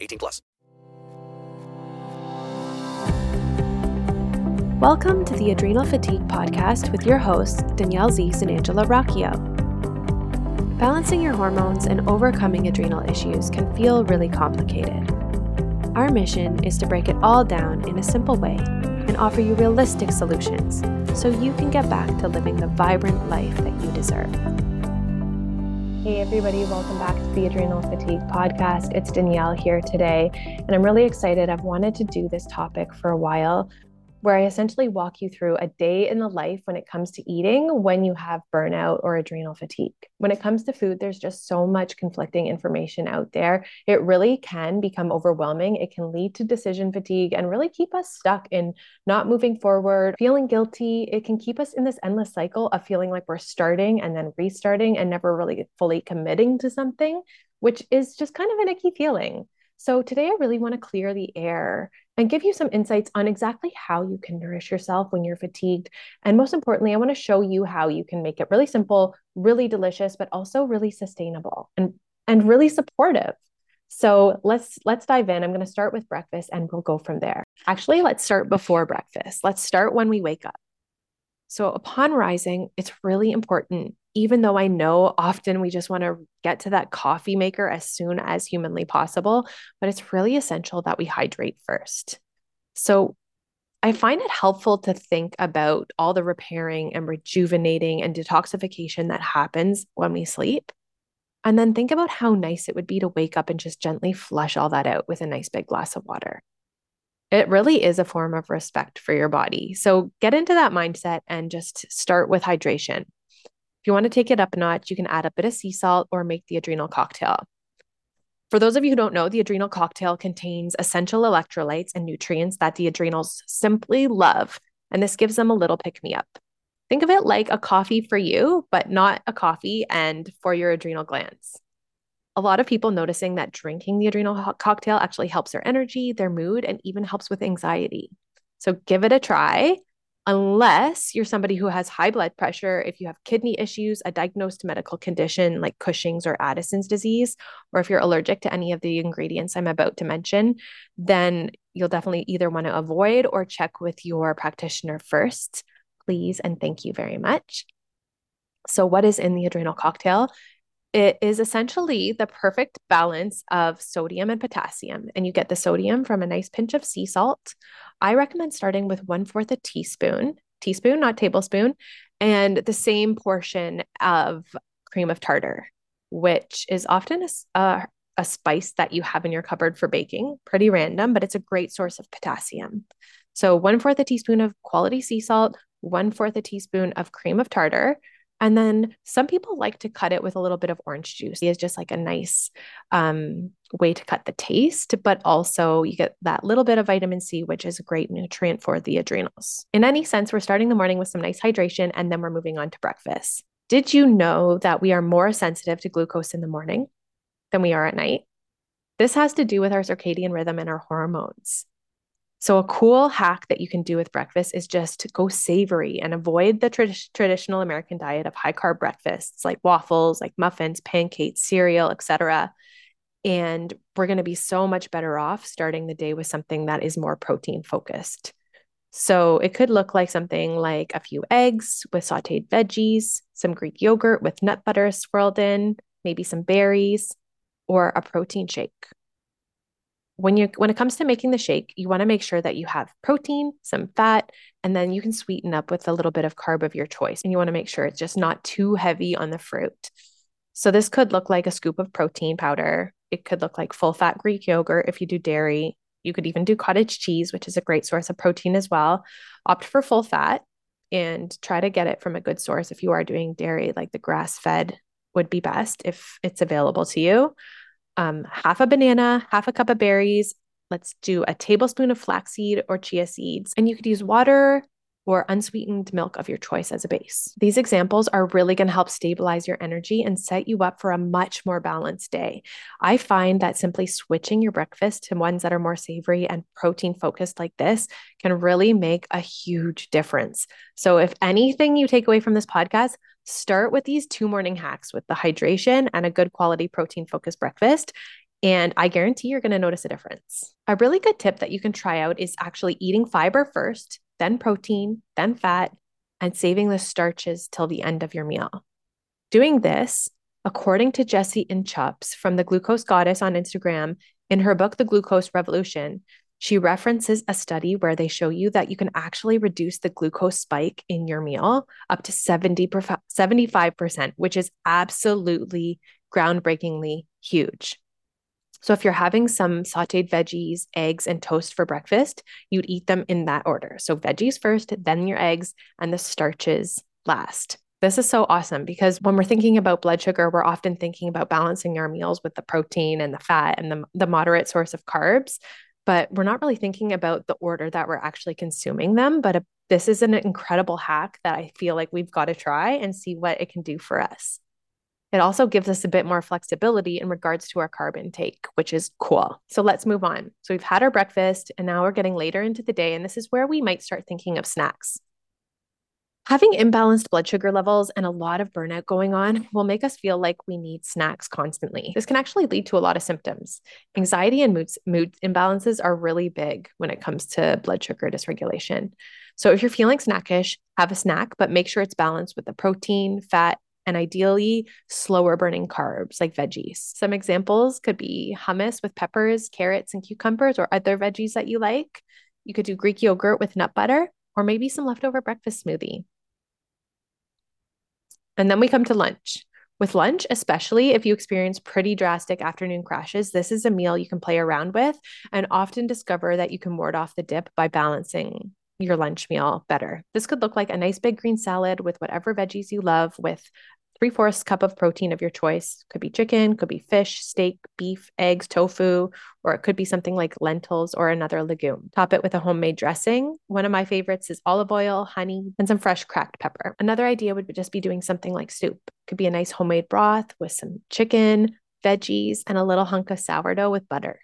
18 plus. Welcome to the Adrenal Fatigue Podcast with your hosts, Danielle Zeese and Angela Rocchio. Balancing your hormones and overcoming adrenal issues can feel really complicated. Our mission is to break it all down in a simple way and offer you realistic solutions so you can get back to living the vibrant life that you deserve. Hey, everybody, welcome back to the Adrenal Fatigue Podcast. It's Danielle here today, and I'm really excited. I've wanted to do this topic for a while where I essentially walk you through a day in the life when it comes to eating when you have burnout or adrenal fatigue. When it comes to food, there's just so much conflicting information out there. It really can become overwhelming. It can lead to decision fatigue and really keep us stuck in not moving forward, feeling guilty. It can keep us in this endless cycle of feeling like we're starting and then restarting and never really fully committing to something, which is just kind of an icky feeling. So, today I really want to clear the air and give you some insights on exactly how you can nourish yourself when you're fatigued. And most importantly, I want to show you how you can make it really simple, really delicious, but also really sustainable and, and really supportive. So let's let's dive in. I'm going to start with breakfast and we'll go from there. Actually, let's start before breakfast. Let's start when we wake up. So upon rising, it's really important even though I know often we just want to get to that coffee maker as soon as humanly possible, but it's really essential that we hydrate first. So I find it helpful to think about all the repairing and rejuvenating and detoxification that happens when we sleep. And then think about how nice it would be to wake up and just gently flush all that out with a nice big glass of water. It really is a form of respect for your body. So get into that mindset and just start with hydration you want to take it up a notch, you can add a bit of sea salt or make the adrenal cocktail. For those of you who don't know, the adrenal cocktail contains essential electrolytes and nutrients that the adrenals simply love, and this gives them a little pick me up. Think of it like a coffee for you, but not a coffee and for your adrenal glands. A lot of people noticing that drinking the adrenal cocktail actually helps their energy, their mood, and even helps with anxiety. So give it a try unless you're somebody who has high blood pressure, if you have kidney issues, a diagnosed medical condition like Cushing's or Addison's disease, or if you're allergic to any of the ingredients I'm about to mention, then you'll definitely either want to avoid or check with your practitioner first. Please and thank you very much. So, what is in the adrenal cocktail? It is essentially the perfect balance of sodium and potassium, and you get the sodium from a nice pinch of sea salt I recommend starting with one fourth a teaspoon, teaspoon, not tablespoon, and the same portion of cream of tartar, which is often a, a, a spice that you have in your cupboard for baking. Pretty random, but it's a great source of potassium. So, one fourth a teaspoon of quality sea salt, one fourth a teaspoon of cream of tartar, and then some people like to cut it with a little bit of orange juice. It's just like a nice um, way to cut the taste, but also you get that little bit of vitamin C, which is a great nutrient for the adrenals. In any sense, we're starting the morning with some nice hydration and then we're moving on to breakfast. Did you know that we are more sensitive to glucose in the morning than we are at night? This has to do with our circadian rhythm and our hormones. So, a cool hack that you can do with breakfast is just to go savory and avoid the tra- traditional American diet of high carb breakfasts like waffles, like muffins, pancakes, cereal, etc. And we're going to be so much better off starting the day with something that is more protein focused. So, it could look like something like a few eggs with sauteed veggies, some Greek yogurt with nut butter swirled in, maybe some berries, or a protein shake when you when it comes to making the shake, you want to make sure that you have protein, some fat, and then you can sweeten up with a little bit of carb of your choice. And you want to make sure it's just not too heavy on the fruit. So this could look like a scoop of protein powder. It could look like full fat Greek yogurt if you do dairy. You could even do cottage cheese, which is a great source of protein as well. Opt for full fat and try to get it from a good source. If you are doing dairy, like the grass fed would be best if it's available to you. Um, half a banana, half a cup of berries. Let's do a tablespoon of flaxseed or chia seeds. And you could use water, or unsweetened milk of your choice as a base. These examples are really going to help stabilize your energy and set you up for a much more balanced day. I find that simply switching your breakfast to ones that are more savory and protein focused like this can really make a huge difference. So, if anything you take away from this podcast, start with these two morning hacks with the hydration and a good quality protein focused breakfast. And I guarantee you're going to notice a difference. A really good tip that you can try out is actually eating fiber first then protein, then fat, and saving the starches till the end of your meal. Doing this, according to Jessie Inchauspé from the Glucose Goddess on Instagram, in her book, The Glucose Revolution, she references a study where they show you that you can actually reduce the glucose spike in your meal up to 70 75%, which is absolutely groundbreakingly huge. So if you're having some sauteed veggies, eggs, and toast for breakfast, you'd eat them in that order. So veggies first, then your eggs, and the starches last. This is so awesome because when we're thinking about blood sugar, we're often thinking about balancing our meals with the protein and the fat and the, the moderate source of carbs, but we're not really thinking about the order that we're actually consuming them. But a, this is an incredible hack that I feel like we've got to try and see what it can do for us. It also gives us a bit more flexibility in regards to our carb intake, which is cool. So let's move on. So we've had our breakfast and now we're getting later into the day, and this is where we might start thinking of snacks. Having imbalanced blood sugar levels and a lot of burnout going on will make us feel like we need snacks constantly. This can actually lead to a lot of symptoms. Anxiety and mood, mood imbalances are really big when it comes to blood sugar dysregulation. So if you're feeling snackish, have a snack, but make sure it's balanced with the protein, fat, and ideally slower burning carbs like veggies. Some examples could be hummus with peppers, carrots, and cucumbers, or other veggies that you like. You could do Greek yogurt with nut butter, or maybe some leftover breakfast smoothie. And then we come to lunch. With lunch, especially if you experience pretty drastic afternoon crashes, this is a meal you can play around with and often discover that you can ward off the dip by balancing your lunch meal better. This could look like a nice big green salad with whatever veggies you love, with three fourths cup of protein of your choice. Could be chicken, could be fish, steak, beef, eggs, tofu, or it could be something like lentils or another legume. Top it with a homemade dressing. One of my favorites is olive oil, honey, and some fresh cracked pepper. Another idea would just be doing something like soup. Could be a nice homemade broth with some chicken, veggies, and a little hunk of sourdough with butter.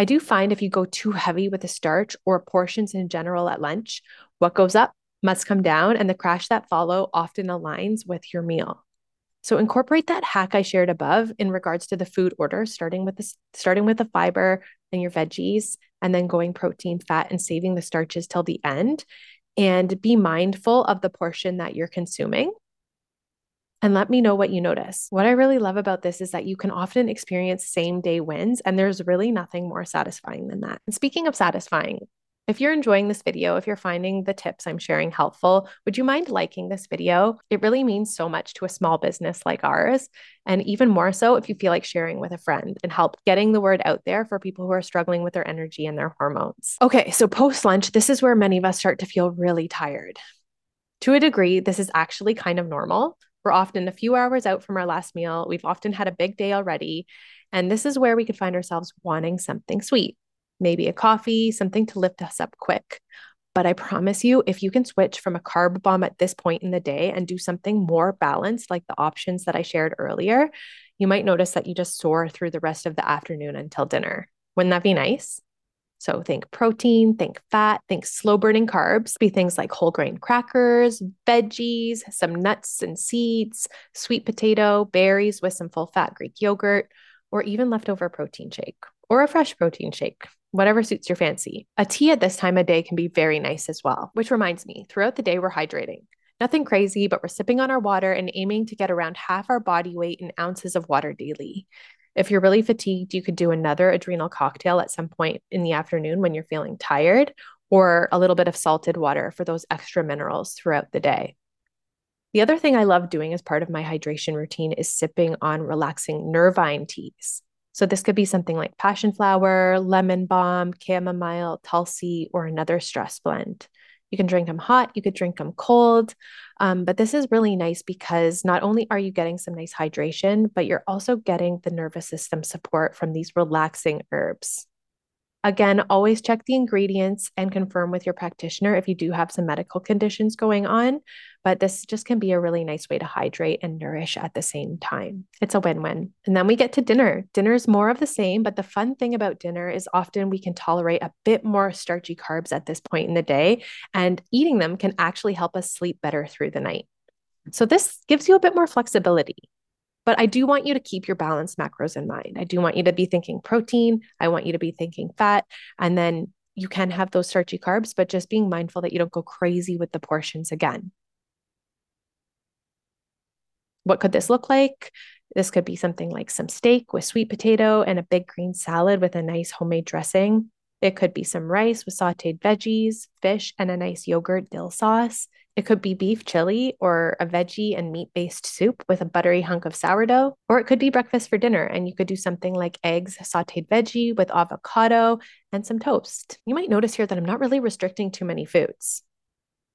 I do find if you go too heavy with the starch or portions in general at lunch, what goes up must come down, and the crash that follow often aligns with your meal. So incorporate that hack I shared above in regards to the food order, starting with the starting with the fiber and your veggies, and then going protein, fat, and saving the starches till the end. And be mindful of the portion that you're consuming. And let me know what you notice. What I really love about this is that you can often experience same day wins, and there's really nothing more satisfying than that. And speaking of satisfying, if you're enjoying this video, if you're finding the tips I'm sharing helpful, would you mind liking this video? It really means so much to a small business like ours. And even more so if you feel like sharing with a friend and help getting the word out there for people who are struggling with their energy and their hormones. Okay, so post lunch, this is where many of us start to feel really tired. To a degree, this is actually kind of normal. We're often a few hours out from our last meal. We've often had a big day already. And this is where we could find ourselves wanting something sweet maybe a coffee, something to lift us up quick. But I promise you, if you can switch from a carb bomb at this point in the day and do something more balanced, like the options that I shared earlier, you might notice that you just soar through the rest of the afternoon until dinner. Wouldn't that be nice? So think protein, think fat, think slow burning carbs, be things like whole grain crackers, veggies, some nuts and seeds, sweet potato, berries with some full fat Greek yogurt, or even leftover protein shake or a fresh protein shake whatever suits your fancy. A tea at this time of day can be very nice as well, which reminds me, throughout the day, we're hydrating. Nothing crazy, but we're sipping on our water and aiming to get around half our body weight in ounces of water daily. If you're really fatigued, you could do another adrenal cocktail at some point in the afternoon when you're feeling tired, or a little bit of salted water for those extra minerals throughout the day. The other thing I love doing as part of my hydration routine is sipping on relaxing nervine teas. So this could be something like passion flower, lemon balm, chamomile, tulsi, or another stress blend. You can drink them hot, you could drink them cold. Um, but this is really nice because not only are you getting some nice hydration, but you're also getting the nervous system support from these relaxing herbs. Again, always check the ingredients and confirm with your practitioner if you do have some medical conditions going on. But this just can be a really nice way to hydrate and nourish at the same time. It's a win win. And then we get to dinner. Dinner is more of the same, but the fun thing about dinner is often we can tolerate a bit more starchy carbs at this point in the day, and eating them can actually help us sleep better through the night. So, this gives you a bit more flexibility. But I do want you to keep your balanced macros in mind. I do want you to be thinking protein. I want you to be thinking fat. And then you can have those starchy carbs, but just being mindful that you don't go crazy with the portions again. What could this look like? This could be something like some steak with sweet potato and a big green salad with a nice homemade dressing. It could be some rice with sauteed veggies, fish, and a nice yogurt dill sauce. It could be beef chili or a veggie and meat based soup with a buttery hunk of sourdough. Or it could be breakfast for dinner, and you could do something like eggs, sauteed veggie with avocado, and some toast. You might notice here that I'm not really restricting too many foods.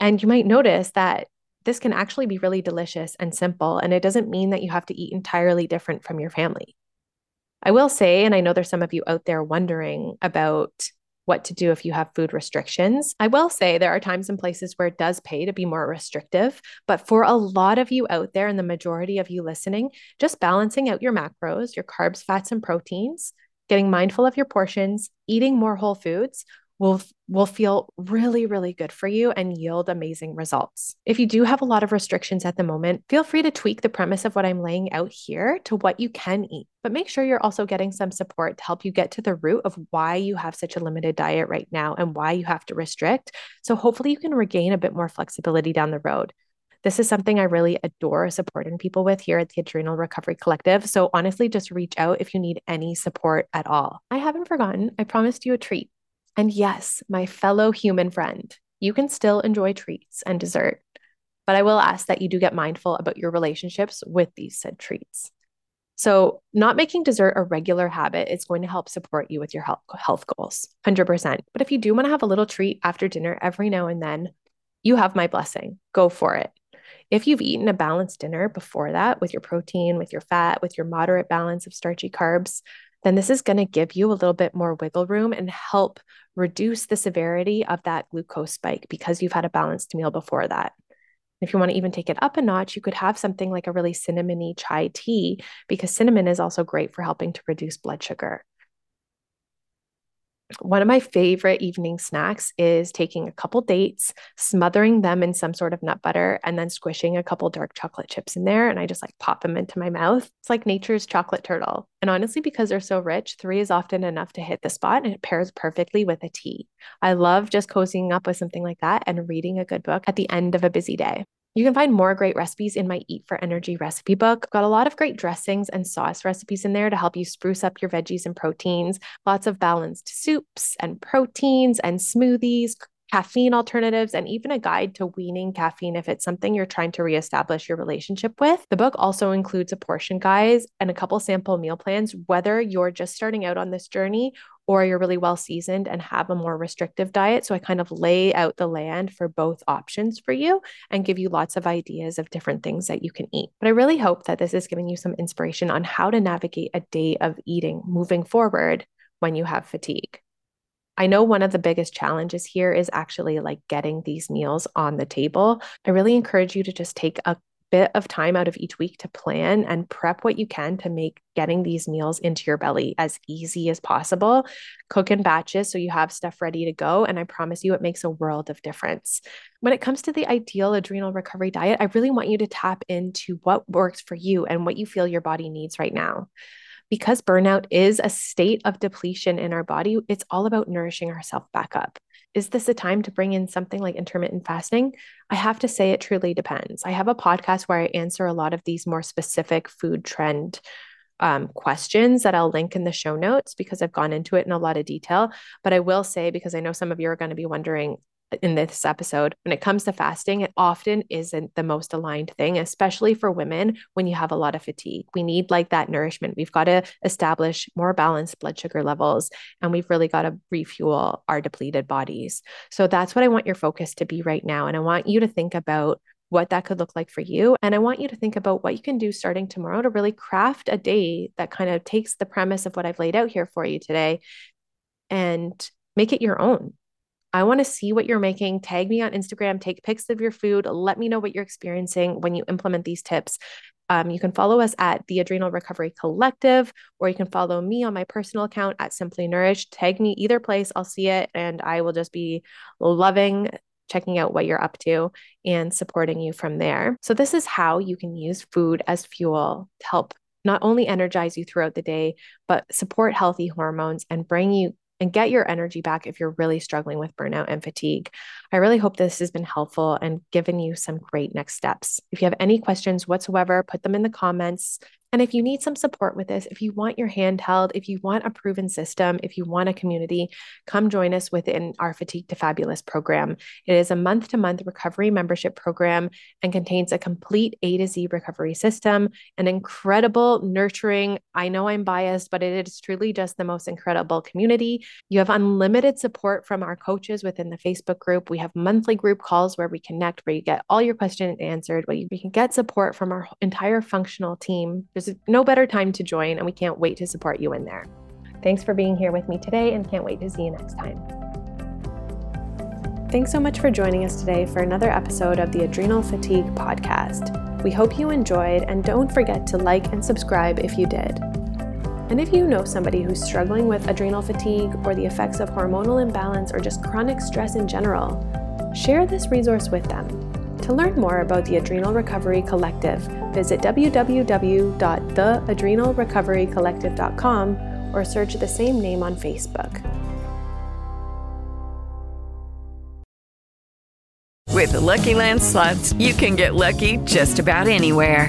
And you might notice that this can actually be really delicious and simple, and it doesn't mean that you have to eat entirely different from your family. I will say, and I know there's some of you out there wondering about what to do if you have food restrictions. I will say there are times and places where it does pay to be more restrictive, but for a lot of you out there and the majority of you listening, just balancing out your macros, your carbs, fats, and proteins, getting mindful of your portions, eating more whole foods will will feel really really good for you and yield amazing results. If you do have a lot of restrictions at the moment, feel free to tweak the premise of what I'm laying out here to what you can eat. But make sure you're also getting some support to help you get to the root of why you have such a limited diet right now and why you have to restrict. So hopefully you can regain a bit more flexibility down the road. This is something I really adore supporting people with here at the Adrenal Recovery Collective. So honestly, just reach out if you need any support at all. I haven't forgotten, I promised you a treat. And yes, my fellow human friend, you can still enjoy treats and dessert, but I will ask that you do get mindful about your relationships with these said treats. So, not making dessert a regular habit is going to help support you with your health, health goals, 100%. But if you do want to have a little treat after dinner every now and then, you have my blessing. Go for it. If you've eaten a balanced dinner before that with your protein, with your fat, with your moderate balance of starchy carbs, then this is going to give you a little bit more wiggle room and help reduce the severity of that glucose spike because you've had a balanced meal before that. If you want to even take it up a notch, you could have something like a really cinnamony chai tea because cinnamon is also great for helping to reduce blood sugar one of my favorite evening snacks is taking a couple dates, smothering them in some sort of nut butter, and then squishing a couple dark chocolate chips in there. And I just like pop them into my mouth. It's like nature's chocolate turtle. And honestly, because they're so rich, three is often enough to hit the spot and it pairs perfectly with a tea. I love just cozying up with something like that and reading a good book at the end of a busy day. You can find more great recipes in my Eat for Energy recipe book. Got a lot of great dressings and sauce recipes in there to help you spruce up your veggies and proteins. Lots of balanced soups and proteins and smoothies, caffeine alternatives, and even a guide to weaning caffeine if it's something you're trying to reestablish your relationship with. The book also includes a portion guide and a couple sample meal plans, whether you're just starting out on this journey or you're really well seasoned and have a more restrictive diet. So I kind of lay out the land for both options for you and give you lots of ideas of different things that you can eat. But I really hope that this is giving you some inspiration on how to navigate a day of eating moving forward when you have fatigue. I know one of the biggest challenges here is actually like getting these meals on the table. I really encourage you to just take a bit of time out of each week to plan and prep what you can to make getting these meals into your belly as easy as possible. Cook in batches so you have stuff ready to go. And I promise you, it makes a world of difference. When it comes to the ideal adrenal recovery diet, I really want you to tap into what works for you and what you feel your body needs right now because burnout is a state of depletion in our body, it's all about nourishing ourselves back up. Is this a time to bring in something like intermittent fasting? I have to say it truly depends. I have a podcast where I answer a lot of these more specific food trend um, questions that I'll link in the show notes because I've gone into it in a lot of detail. But I will say, because I know some of you are going to be wondering, in this episode, when it comes to fasting, it often isn't the most aligned thing, especially for women when you have a lot of fatigue. We need like that nourishment. We've got to establish more balanced blood sugar levels, and we've really got to refuel our depleted bodies. So that's what I want your focus to be right now. And I want you to think about what that could look like for you. And I want you to think about what you can do starting tomorrow to really craft a day that kind of takes the premise of what I've laid out here for you today and make it your own. I want to see what you're making. Tag me on Instagram, take pics of your food. Let me know what you're experiencing when you implement these tips. Um, you can follow us at the Adrenal Recovery Collective, or you can follow me on my personal account at Simply Nourished. Tag me either place, I'll see it, and I will just be loving checking out what you're up to and supporting you from there. So, this is how you can use food as fuel to help not only energize you throughout the day, but support healthy hormones and bring you and get your energy back if you're really struggling with burnout and fatigue. I really hope this has been helpful and given you some great next steps. If you have any questions whatsoever, put them in the comments. And if you need some support with this, if you want your hand held, if you want a proven system, if you want a community, come join us within our Fatigued to Fabulous program. It is a month to month recovery membership program and contains a complete A to Z recovery system, an incredible, nurturing, I know I'm biased, but it is truly just the most incredible community. You have unlimited support from our coaches within the Facebook group. We have monthly group calls where we connect, where you get all your questions answered, where you can get support from our entire functional team there's no better time to join, and we can't wait to support you in there. Thanks for being here with me today, and can't wait to see you next time. Thanks so much for joining us today for another episode of the Adrenal Fatigue Podcast. We hope you enjoyed, and don't forget to like and subscribe if you did. And if you know somebody who's struggling with adrenal fatigue or the effects of hormonal imbalance or just chronic stress in general, share this resource with them. To learn more about the Adrenal Recovery Collective, visit www.theadrenalrecoverycollective.com or search the same name on Facebook. With the Lucky Land slots, you can get lucky just about anywhere.